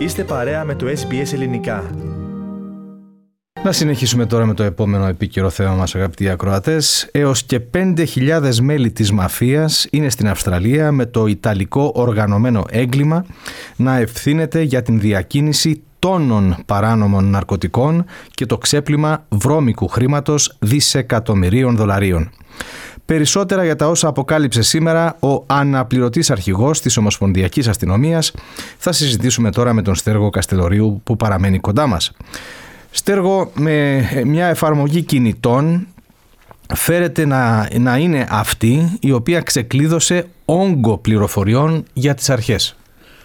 Είστε παρέα με το SBS Ελληνικά. Να συνεχίσουμε τώρα με το επόμενο επίκαιρο θέμα μας αγαπητοί ακροατές. Έως και 5.000 μέλη της μαφίας είναι στην Αυστραλία με το Ιταλικό οργανωμένο έγκλημα να ευθύνεται για την διακίνηση τόνων παράνομων ναρκωτικών και το ξέπλυμα βρώμικου χρήματος δισεκατομμυρίων δολαρίων. Περισσότερα για τα όσα αποκάλυψε σήμερα ο αναπληρωτής αρχηγός της Ομοσπονδιακής Αστυνομίας θα συζητήσουμε τώρα με τον Στέργο Καστελορίου που παραμένει κοντά μας. Στέργο, με μια εφαρμογή κινητών φέρεται να, να είναι αυτή η οποία ξεκλείδωσε όγκο πληροφοριών για τις αρχές.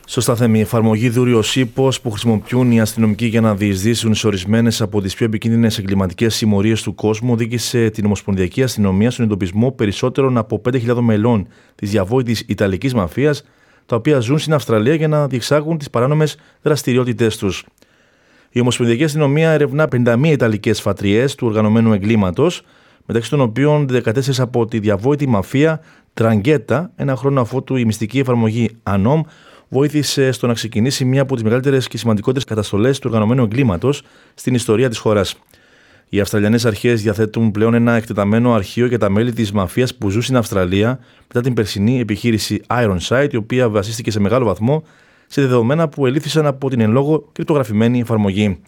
Σωστά, Θέμη. Η εφαρμογή Δούριο ύπο που χρησιμοποιούν οι αστυνομικοί για να διεισδύσουν σε ορισμένες από τις πιο επικίνδυνες εγκληματικές συμμορίες του κόσμου οδήγησε την Ομοσπονδιακή Αστυνομία στον εντοπισμό περισσότερων από 5.000 μελών της διαβόητης Ιταλικής μαφίας, τα οποία ζουν στην Αυστραλία για να διεξάγουν τις παράνομες δραστηριότητέ τους. Η Ομοσπονδιακή Αστυνομία ερευνά 51 Ιταλικές φατριές του οργανωμένου εγκλήματος, μεταξύ των οποίων 14 από τη διαβόητη μαφία Τραγκέτα, ένα χρόνο αφότου η μυστική εφαρμογή ANOM βοήθησε στο να ξεκινήσει μια από τις μεγαλύτερες και σημαντικότερες καταστολές του οργανωμένου εγκλήματος στην ιστορία της χώρας. Οι Αυστραλιανές αρχές διαθέτουν πλέον ένα εκτεταμένο αρχείο για τα μέλη της μαφίας που ζουν στην Αυστραλία μετά την περσινή επιχείρηση Ironside, η οποία βασίστηκε σε μεγάλο βαθμό σε δεδομένα που ελήφθησαν από την εν λόγω κρυπτογραφημένη εφαρμογή.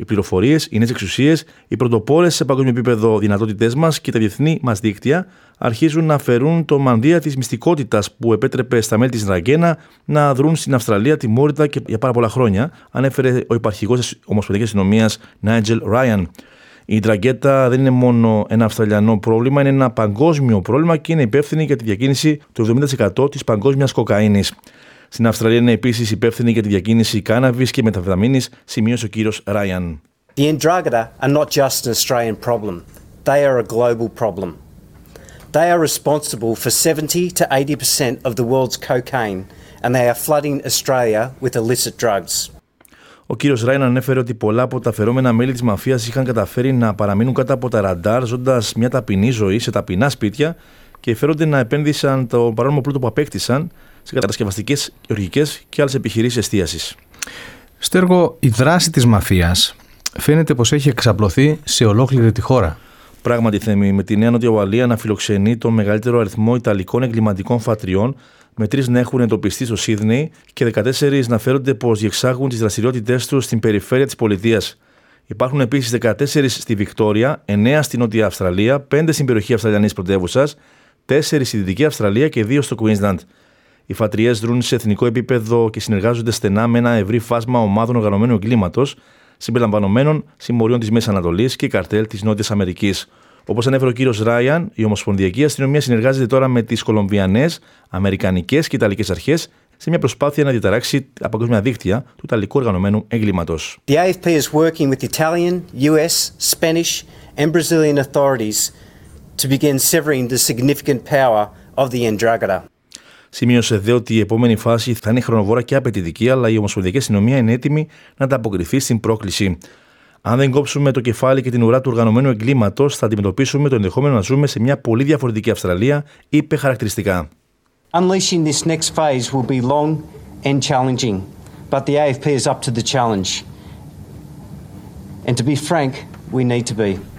Οι πληροφορίες, οι νέες εξουσίες, οι πρωτοπόρες σε παγκόσμιο επίπεδο δυνατότητές μας και τα διεθνή μας δίκτυα αρχίζουν να αφαιρούν το μανδύα της μυστικότητας που επέτρεπε στα μέλη της Ραγκένα να δρουν στην Αυστραλία τιμόρυτα και για πάρα πολλά χρόνια, ανέφερε ο υπαρχηγό της Ομοσπονδιακής Αστυνομίας Νάιτζελ Ράιαν. Η Τραγκέτα δεν είναι μόνο ένα Αυστραλιανό πρόβλημα, είναι ένα παγκόσμιο πρόβλημα και είναι υπεύθυνη για τη διακίνηση του 70% της παγκόσμιας κοκαίνης. Στην Αυστραλία είναι επίσης υπεύθυνη για τη διακίνηση κάναβη και μεταβιταμίνης, σημείωσε ο κύριος Ράιαν. The Androgata are not just an Australian problem, they are a global problem. They are responsible for 70 to 80% of the world's cocaine and they are flooding Australia with illicit drugs. Ο κύριος Ράιν ανέφερε ότι πολλά από τα φερόμενα μέλη της μαφίας είχαν καταφέρει να παραμείνουν κάτω από τα ραντάρ, ζώντας μια ταπεινή ζωή σε ταπεινά σπίτια και φέρονται να επένδυσαν το παράνομο πλούτο που απέκτησαν σε κατασκευαστικές, γεωργικές και άλλες επιχειρήσεις εστίασης. Στέργο, η δράση της μαφίας φαίνεται πως έχει εξαπλωθεί σε ολόκληρη τη χώρα. Πράγματι, Θέμη, με τη Νέα Νότια Ουαλία να φιλοξενεί τον μεγαλύτερο αριθμό Ιταλικών εγκληματικών φατριών, με τρεις να έχουν εντοπιστεί στο Σίδνεϊ και 14 να φέρονται πως διεξάγουν τις δραστηριότητές τους στην περιφέρεια της πολιτείας. Υπάρχουν επίσης 14 στη Βικτόρια, 9 στην Νότια Αυστραλία, 5 στην περιοχή Αυστραλιανής πρωτεύουσας, 4 στη Δυτική Αυστραλία και 2 στο Queensland. Οι φατριές δρούν σε εθνικό επίπεδο και συνεργάζονται στενά με ένα ευρύ φάσμα ομάδων οργανωμένου εγκλήματος, συμπεριλαμβανομένων συμμοριών της Μέσης Ανατολής και καρτέλ της Νότιας Αμερικής. Όπως ανέφερε ο κύριος Ράιαν, η Ομοσπονδιακή Αστυνομία συνεργάζεται τώρα με τις Κολομβιανές, Αμερικανικές και Ιταλικές αρχές σε μια προσπάθεια να διαταράξει τα παγκόσμια δίκτυα του Ιταλικού οργανωμένου εγκλήματος. The AFP is working with Italian, US, Spanish and Brazilian authorities to begin severing the significant power of the Androgata. Σημείωσε δε ότι η επόμενη φάση θα είναι χρονοβόρα και απαιτητική, αλλά η Ομοσπονδιακή Αστυνομία είναι έτοιμη να ανταποκριθεί στην πρόκληση. Αν δεν κόψουμε το κεφάλι και την ουρά του οργανωμένου εγκλήματος, θα αντιμετωπίσουμε το ενδεχόμενο να ζούμε σε μια πολύ διαφορετική Αυστραλία, είπε χαρακτηριστικά. Unleashing this next phase will be long and challenging, but the AFP is up to the challenge. And to be frank, we need to be.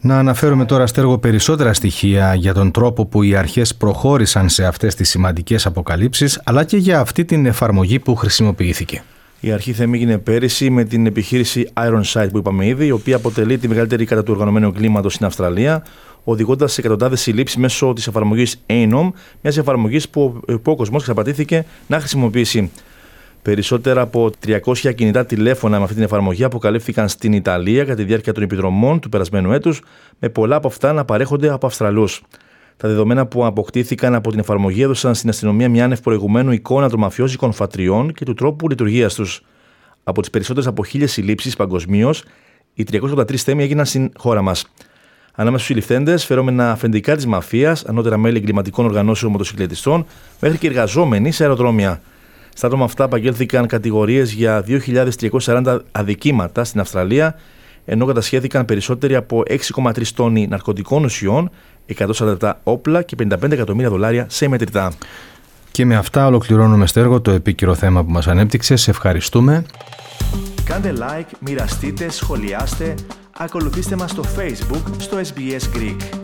Να αναφέρουμε τώρα στέργο περισσότερα στοιχεία για τον τρόπο που οι αρχές προχώρησαν σε αυτές τις σημαντικές αποκαλύψεις αλλά και για αυτή την εφαρμογή που χρησιμοποιήθηκε. Η αρχή θεμή έγινε πέρυσι με την επιχείρηση Ironside που είπαμε ήδη, η οποία αποτελεί τη μεγαλύτερη κατά του οργανωμένου εγκλήματος στην Αυστραλία, οδηγώντας σε εκατοντάδες συλλήψεις μέσω της εφαρμογής ANOM, μιας εφαρμογής που ο κόσμος εξαπατήθηκε να χρησιμοποιήσει. Περισσότερα από 300 κινητά τηλέφωνα με αυτή την εφαρμογή αποκαλύφθηκαν στην Ιταλία κατά τη διάρκεια των επιδρομών του περασμένου έτους, με πολλά από αυτά να παρέχονται από Αυστραλούς. Τα δεδομένα που αποκτήθηκαν από την εφαρμογή έδωσαν στην αστυνομία μια άνευ προηγουμένου εικόνα των μαφιόζικων φατριών και του τρόπου λειτουργίας τους. Από τις περισσότερες από χίλιες συλλήψεις παγκοσμίως, οι 383 θέμοι έγιναν στην χώρα μας. Ανάμεσα στους συλληφθέντε, φερόμενα αφεντικά της μαφίας, ανώτερα μέλη εγκληματικών οργανώσεων μοτοσυκλετιστών, μέχρι και εργαζόμενοι σε αεροδρόμια. Στα άτομα αυτά απαγγέλθηκαν κατηγορίες για 2.340 αδικήματα στην Αυστραλία, ενώ κατασχέθηκαν περισσότεροι από 6,3 τόνοι ναρκωτικών ουσιών, 147 όπλα και 55 εκατομμύρια δολάρια σε μετρητά. Και με αυτά ολοκληρώνουμε στέργο το επίκαιρο θέμα που μας ανέπτυξε. Σε ευχαριστούμε. Κάντε like, μοιραστείτε, σχολιάστε, ακολουθήστε μας στο Facebook, στο SBS Greek.